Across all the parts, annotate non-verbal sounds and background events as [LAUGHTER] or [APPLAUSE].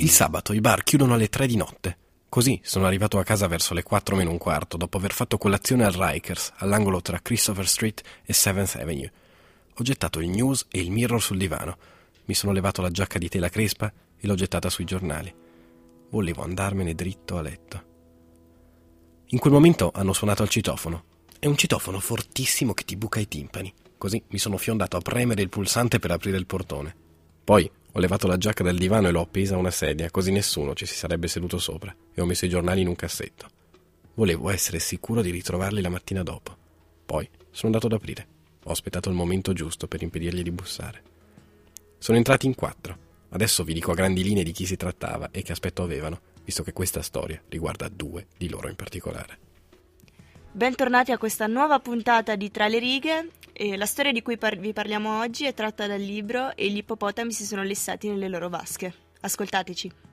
Il sabato i bar chiudono alle 3 di notte. Così sono arrivato a casa verso le 4 meno un quarto, dopo aver fatto colazione al Rikers, all'angolo tra Christopher Street e 7th Avenue. Ho gettato il news e il mirror sul divano. Mi sono levato la giacca di tela crespa e l'ho gettata sui giornali. Volevo andarmene dritto a letto. In quel momento hanno suonato al citofono. È un citofono fortissimo che ti buca i timpani. Così mi sono fiondato a premere il pulsante per aprire il portone. Poi ho levato la giacca dal divano e l'ho appesa a una sedia, così nessuno ci si sarebbe seduto sopra, e ho messo i giornali in un cassetto. Volevo essere sicuro di ritrovarli la mattina dopo. Poi sono andato ad aprire. Ho aspettato il momento giusto per impedirgli di bussare. Sono entrati in quattro. Adesso vi dico a grandi linee di chi si trattava e che aspetto avevano, visto che questa storia riguarda due di loro in particolare. Bentornati a questa nuova puntata di Tra le righe. E la storia di cui par- vi parliamo oggi è tratta dal libro E gli ippopotami si sono lessati nelle loro vasche. Ascoltateci.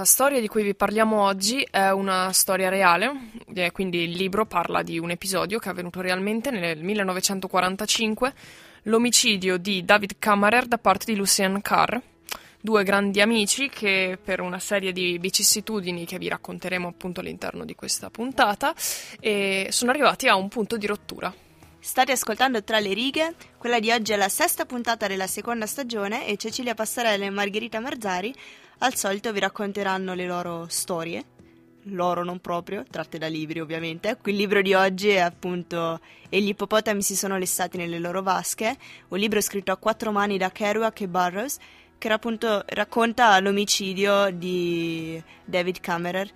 La storia di cui vi parliamo oggi è una storia reale, quindi il libro parla di un episodio che è avvenuto realmente nel 1945, l'omicidio di David Kammerer da parte di Lucien Carr, due grandi amici che per una serie di vicissitudini che vi racconteremo appunto all'interno di questa puntata sono arrivati a un punto di rottura. State ascoltando Tra le righe, quella di oggi è la sesta puntata della seconda stagione e Cecilia Passarella e Margherita Marzari al solito vi racconteranno le loro storie, loro non proprio, tratte da libri ovviamente. Il libro di oggi è appunto E gli ippopotami si sono lessati nelle loro vasche, un libro scritto a quattro mani da Kerouac e Burroughs che appunto racconta l'omicidio di David Kammerer.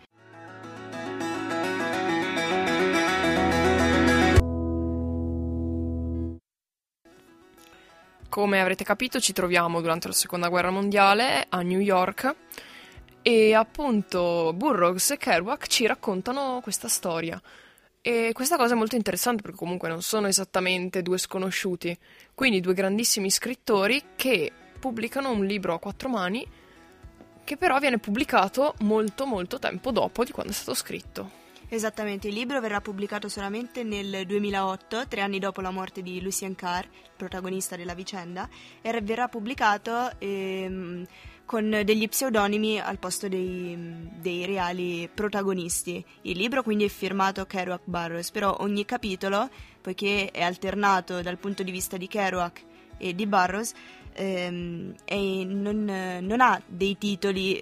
Come avrete capito ci troviamo durante la seconda guerra mondiale a New York e appunto Burroughs e Kerouac ci raccontano questa storia. E questa cosa è molto interessante perché comunque non sono esattamente due sconosciuti, quindi due grandissimi scrittori che pubblicano un libro a quattro mani che però viene pubblicato molto molto tempo dopo di quando è stato scritto. Esattamente, il libro verrà pubblicato solamente nel 2008, tre anni dopo la morte di Lucien Carr, protagonista della vicenda, e verrà pubblicato ehm, con degli pseudonimi al posto dei, dei, reali protagonisti. Il libro quindi è firmato Kerouac Burroughs, però ogni capitolo, poiché è alternato dal punto di vista di Kerouac e di Burroughs, ehm, non, non ha dei titoli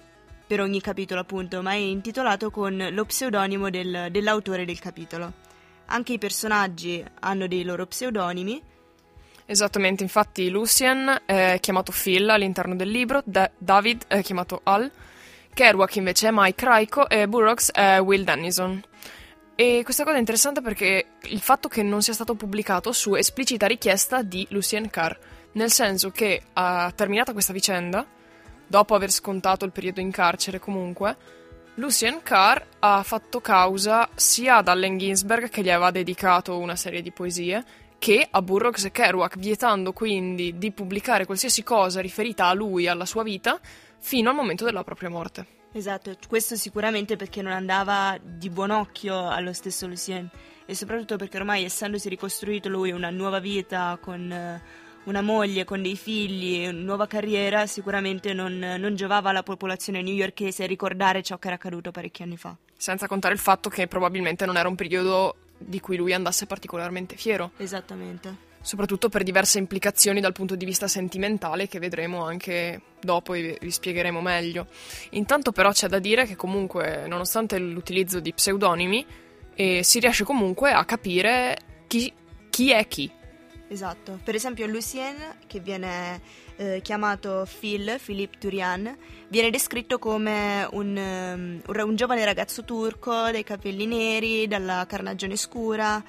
per ogni capitolo appunto, ma è intitolato con lo pseudonimo del, dell'autore del capitolo. Anche i personaggi hanno dei loro pseudonimi. Esattamente, infatti Lucien è chiamato Phil all'interno del libro, da- David è chiamato Al, Kerouac invece è Mike Raiko e Burroughs è Will Dennison. E questa cosa è interessante perché il fatto che non sia stato pubblicato su esplicita richiesta di Lucien Carr, nel senso che, terminata questa vicenda, dopo aver scontato il periodo in carcere comunque, Lucien Carr ha fatto causa sia ad Allen Ginsberg, che gli aveva dedicato una serie di poesie, che a Burroughs e Kerouac, vietando quindi di pubblicare qualsiasi cosa riferita a lui e alla sua vita fino al momento della propria morte. Esatto, questo sicuramente perché non andava di buon occhio allo stesso Lucien e soprattutto perché ormai essendosi ricostruito lui una nuova vita con una moglie con dei figli, una nuova carriera, sicuramente non, non giovava alla popolazione newyorkese ricordare ciò che era accaduto parecchi anni fa. Senza contare il fatto che probabilmente non era un periodo di cui lui andasse particolarmente fiero. Esattamente. Soprattutto per diverse implicazioni dal punto di vista sentimentale che vedremo anche dopo e vi spiegheremo meglio. Intanto però c'è da dire che comunque, nonostante l'utilizzo di pseudonimi, eh, si riesce comunque a capire chi, chi è chi Esatto, per esempio Lucien, che viene eh, chiamato Phil, Philippe Turian, viene descritto come un, um, un, giovane ragazzo turco dai capelli neri, dalla carnagione scura,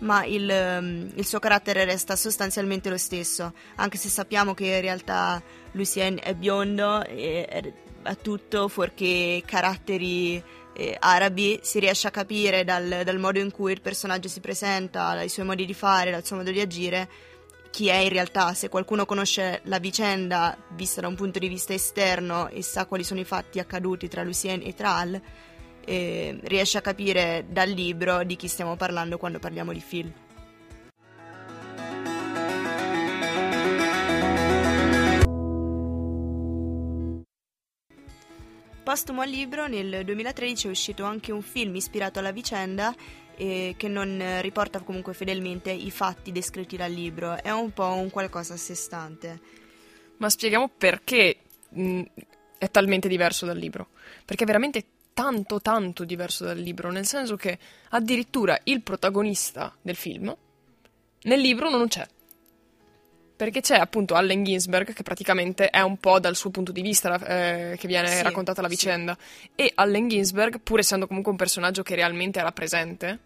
ma il, um, il, suo carattere resta sostanzialmente lo stesso, anche se sappiamo che in realtà Lucien è biondo e ha tutto fuorché caratteri eh, arabi si riesce a capire dal, dal modo in cui il personaggio si presenta, dai suoi modi di fare, dal suo modo di agire, chi è in realtà, se qualcuno conosce la vicenda vista da un punto di vista esterno e sa quali sono i fatti accaduti tra Lucien e tra eh, riesce a capire dal libro di chi stiamo parlando quando parliamo di Phil. Postumo al libro, nel 2013 è uscito anche un film ispirato alla vicenda eh, che non riporta comunque fedelmente i fatti descritti dal libro, è un po' un qualcosa a sé stante. Ma spieghiamo perché mh, è talmente diverso dal libro. Perché è veramente tanto tanto diverso dal libro, nel senso che addirittura il protagonista del film nel libro non c'è. Perché c'è appunto Allen Ginsberg, che praticamente è un po' dal suo punto di vista eh, che viene sì, raccontata la vicenda. Sì. E Allen Ginsberg, pur essendo comunque un personaggio che realmente era presente,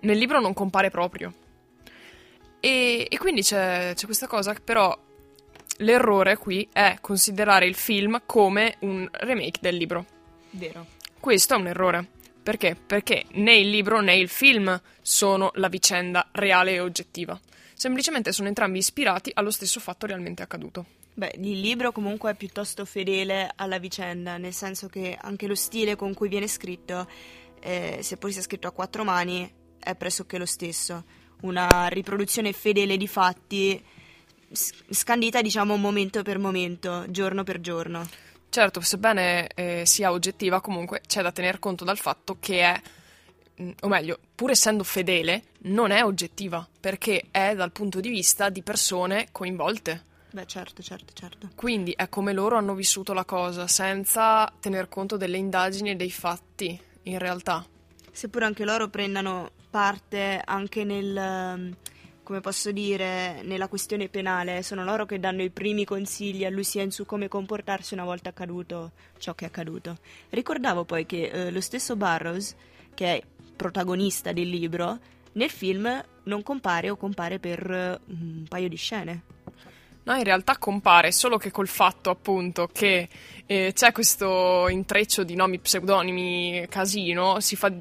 nel libro non compare proprio. E, e quindi c'è, c'è questa cosa, però l'errore qui è considerare il film come un remake del libro. Vero. Questo è un errore. Perché? Perché né il libro né il film sono la vicenda reale e oggettiva. Semplicemente sono entrambi ispirati allo stesso fatto realmente accaduto. Beh, il libro comunque è piuttosto fedele alla vicenda, nel senso che anche lo stile con cui viene scritto, eh, seppur sia scritto a quattro mani, è pressoché lo stesso. Una riproduzione fedele di fatti, scandita diciamo momento per momento, giorno per giorno. Certo, sebbene eh, sia oggettiva, comunque c'è da tener conto dal fatto che è, o meglio, pur essendo fedele, non è oggettiva, perché è dal punto di vista di persone coinvolte. Beh, certo, certo, certo. Quindi è come loro hanno vissuto la cosa, senza tener conto delle indagini e dei fatti, in realtà. Seppur anche loro prendano parte anche nel come posso dire, nella questione penale, sono loro che danno i primi consigli a Lucien su come comportarsi una volta accaduto ciò che è accaduto. Ricordavo poi che eh, lo stesso Burroughs, che è protagonista del libro, nel film non compare o compare per uh, un paio di scene. No, in realtà compare, solo che col fatto appunto che eh, c'è questo intreccio di nomi pseudonimi casino, si fa,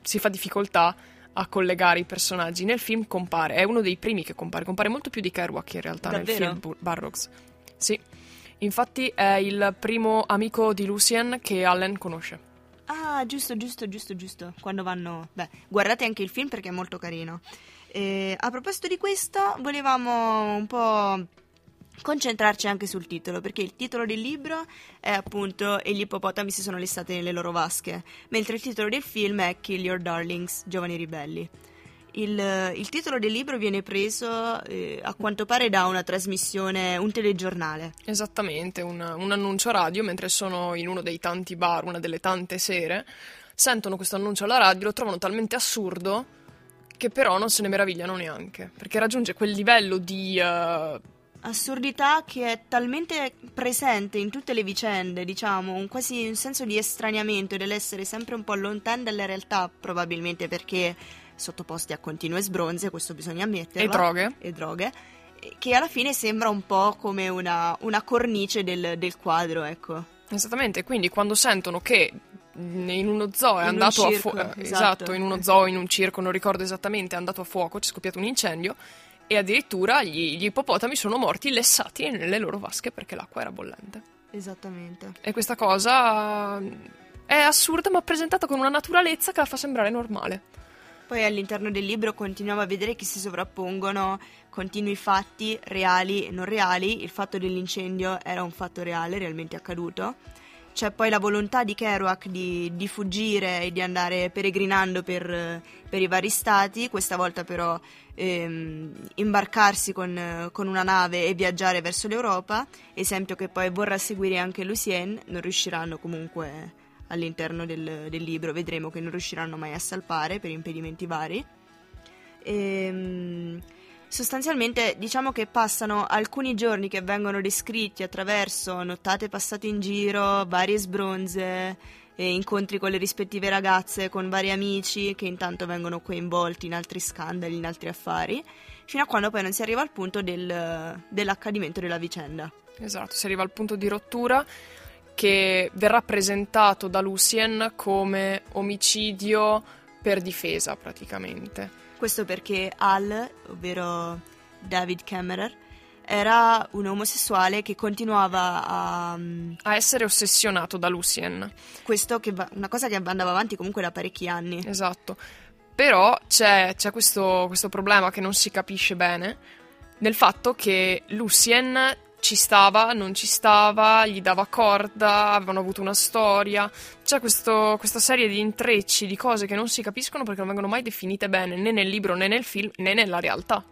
si fa difficoltà a collegare i personaggi. Nel film compare, è uno dei primi che compare, compare molto più di Kerouac in realtà Davvero? nel film Burroughs. Sì, infatti è il primo amico di Lucien che Allen conosce. Ah, giusto, giusto, giusto, giusto. Quando vanno... Beh, guardate anche il film perché è molto carino. E, a proposito di questo, volevamo un po' concentrarci anche sul titolo, perché il titolo del libro è appunto E gli ippopotami si sono listati nelle loro vasche, mentre il titolo del film è Kill Your Darlings, Giovani Ribelli. Il, il titolo del libro viene preso eh, a quanto pare da una trasmissione, un telegiornale. Esattamente, un, un annuncio radio mentre sono in uno dei tanti bar, una delle tante sere, sentono questo annuncio alla radio, lo trovano talmente assurdo che però non se ne meravigliano neanche, perché raggiunge quel livello di... Uh, assurdità che è talmente presente in tutte le vicende, diciamo, un quasi un senso di estraniamento dell'essere sempre un po' lontani dalla realtà, probabilmente perché sottoposti a continue sbronze, questo bisogna ammetterlo. E droghe. E droghe. Che alla fine sembra un po' come una, una cornice del, del quadro, ecco. Esattamente, quindi quando sentono che in uno zoo è in andato a fuoco, esatto. esatto, in uno zoo, in un circo, non ricordo esattamente, è andato a fuoco, c'è scoppiato un incendio e addirittura gli, gli ippopotami sono morti lessati nelle loro vasche perché l'acqua era bollente. Esattamente. E questa cosa è assurda ma presentata con una naturalezza che la fa sembrare normale. Poi all'interno del libro continuiamo a vedere che si sovrappongono continui fatti reali e non reali. Il fatto dell'incendio era un fatto reale, realmente accaduto. C'è poi la volontà di Kerouac di, di fuggire e di andare peregrinando per, per, i vari stati, questa volta però ehm, imbarcarsi con, con, una nave e viaggiare verso l'Europa, esempio che poi vorrà seguire anche Lucien, non riusciranno comunque all'interno del, del libro, vedremo che non riusciranno mai a salpare per impedimenti vari. Ehm, Sostanzialmente diciamo che passano alcuni giorni che vengono descritti attraverso nottate passate in giro, varie sbronze, incontri con le rispettive ragazze, con vari amici che intanto vengono coinvolti in altri scandali, in altri affari, fino a quando poi non si arriva al punto del, dell'accadimento della vicenda. Esatto, si arriva al punto di rottura che verrà presentato da Lucien come omicidio per difesa praticamente. Questo perché Al, ovvero David Cameron, era un omosessuale che continuava a... a essere ossessionato da Lucien. Questo che va, una cosa che andava avanti comunque da parecchi anni. Esatto. Però c'è, c'è questo, questo problema che non si capisce bene nel fatto che Lucien ci stava, non ci stava, gli dava corda, avevano avuto una storia. C'è questo, questa serie di intrecci, di cose che non si capiscono perché non vengono mai definite bene né nel libro né nel film né nella realtà.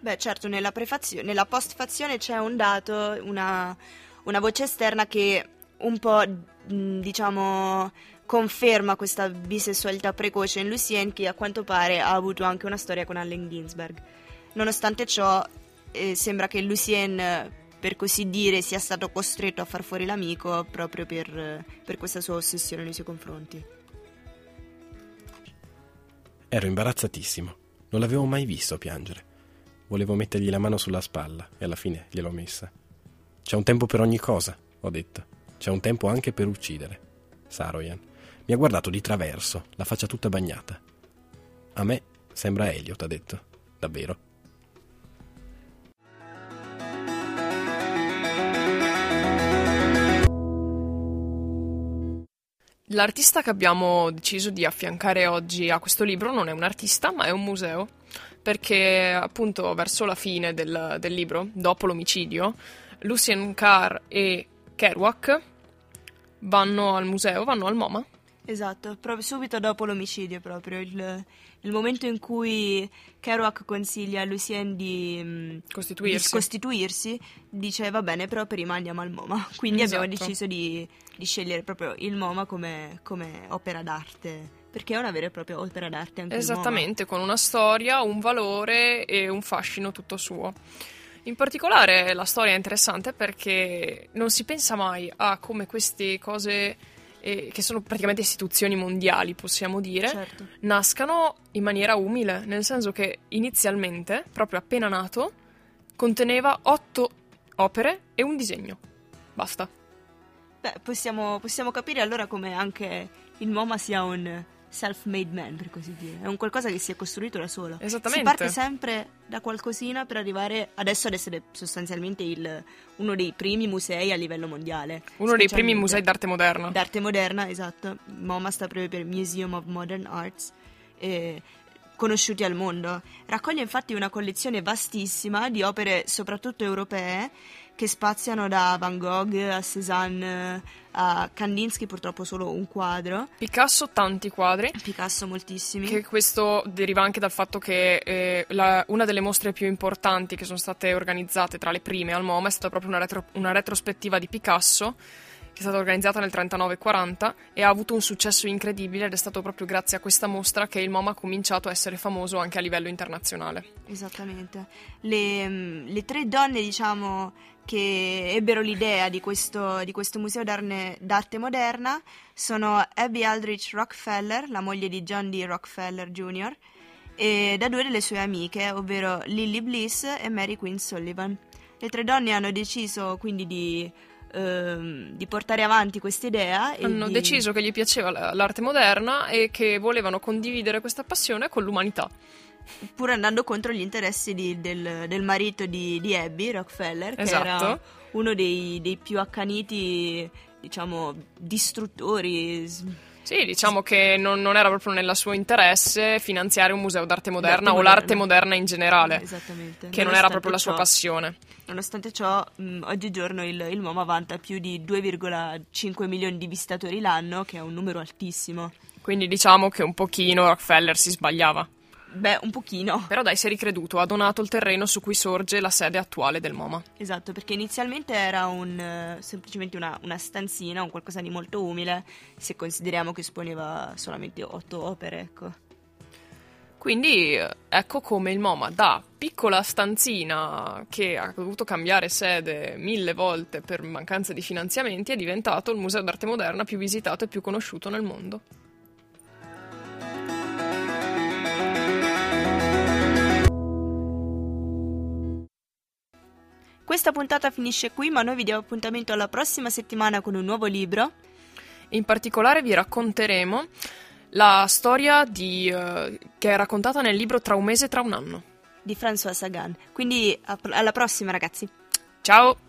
Beh, certo, nella, prefazione, nella postfazione c'è un dato, una, una voce esterna che un po', diciamo, conferma questa bisessualità precoce in Lucien che a quanto pare ha avuto anche una storia con Allen Ginsberg. Nonostante ciò, eh, sembra che Lucien, per così dire, sia stato costretto a far fuori l'amico proprio per, per questa sua ossessione nei suoi confronti. Ero imbarazzatissimo, non l'avevo mai visto piangere. Volevo mettergli la mano sulla spalla e alla fine gliel'ho messa. C'è un tempo per ogni cosa, ho detto. C'è un tempo anche per uccidere. Saroyan mi ha guardato di traverso, la faccia tutta bagnata. A me sembra Elliot, ha detto. Davvero? L'artista che abbiamo deciso di affiancare oggi a questo libro non è un artista, ma è un museo, perché appunto verso la fine del, del libro, dopo l'omicidio, Lucien Carr e Kerouac vanno al museo, vanno al MoMA. Esatto, proprio subito dopo l'omicidio, proprio il, il momento in cui Kerouac consiglia a Lucien di mm, costituirsi. di costituirsi, dice va bene, però prima andiamo al MoMA. [LAUGHS] Quindi esatto. abbiamo deciso di, di, scegliere proprio il MoMA come, come, opera d'arte. Perché è una vera e propria opera d'arte anche Esattamente, con una storia, un valore e un fascino tutto suo. In particolare la storia è interessante perché non si pensa mai a come queste cose eh, che sono praticamente istituzioni mondiali, possiamo dire, certo. nascano in maniera umile, nel senso che inizialmente, proprio appena nato, conteneva otto opere e un disegno. Basta. Beh, possiamo, possiamo capire allora come anche il MoMA sia un self-made man, per così dire. È un qualcosa che si è costruito da solo. Esattamente. Si parte sempre da qualcosina per arrivare adesso ad essere sostanzialmente il, uno dei primi musei a livello mondiale. Uno dei primi musei d'arte moderna. D'arte moderna, esatto. MoMA sta proprio per Museum of Modern Arts. Eh, conosciuti al mondo. Raccoglie infatti una collezione vastissima di opere soprattutto europee che spaziano da Van Gogh a Cézanne a Kandinsky purtroppo solo un quadro. Picasso tanti quadri. Picasso moltissimi. Che questo deriva anche dal fatto che eh, la, una delle mostre più importanti che sono state organizzate tra le prime al MoMA è stata proprio una, retro, una retrospettiva di Picasso che è stata organizzata nel 39-40 e ha avuto un successo incredibile ed è stato proprio grazie a questa mostra che il MoMA ha cominciato a essere famoso anche a livello internazionale. Esattamente. Le, mm, le tre donne, diciamo, che ebbero l'idea di questo, di questo museo d'arte moderna sono Abby Aldrich Rockefeller, la moglie di John D. Rockefeller Jr., e da due delle sue amiche, ovvero Lily Bliss e Mary Quinn Sullivan. Le tre donne hanno deciso quindi di, ehm, di portare avanti questa idea. Hanno di... deciso che gli piaceva l'arte moderna e che volevano condividere questa passione con l'umanità pur andando contro gli interessi di, del, del, marito di, di, Abby, Rockefeller, che esatto. era uno dei, dei più accaniti, diciamo, distruttori. Sì, diciamo che non, non, era proprio nel suo interesse finanziare un museo d'arte moderna d'arte o l'arte moderna in generale. Esattamente. Che non era proprio la sua passione. Nonostante ciò, mh, oggigiorno il, il MoMA vanta più di 2,5 milioni di visitatori l'anno, che è un numero altissimo. Quindi diciamo che un pochino Rockefeller si sbagliava. Beh, un pochino. Però dai, si è ricreduto, ha donato il terreno su cui sorge la sede attuale del MoMA. Esatto, perché inizialmente era un, uh, semplicemente una, una, stanzina, un qualcosa di molto umile, se consideriamo che esponeva solamente otto opere, ecco. Quindi ecco come il MoMA da piccola stanzina che ha dovuto cambiare sede mille volte per mancanza di finanziamenti è diventato il museo d'arte moderna più visitato e più conosciuto nel mondo. Questa puntata finisce qui, ma noi vi diamo appuntamento alla prossima settimana con un nuovo libro. In particolare vi racconteremo la storia di, uh, che è raccontata nel libro Tra un mese e tra un anno di François Sagan. Quindi alla prossima ragazzi. Ciao!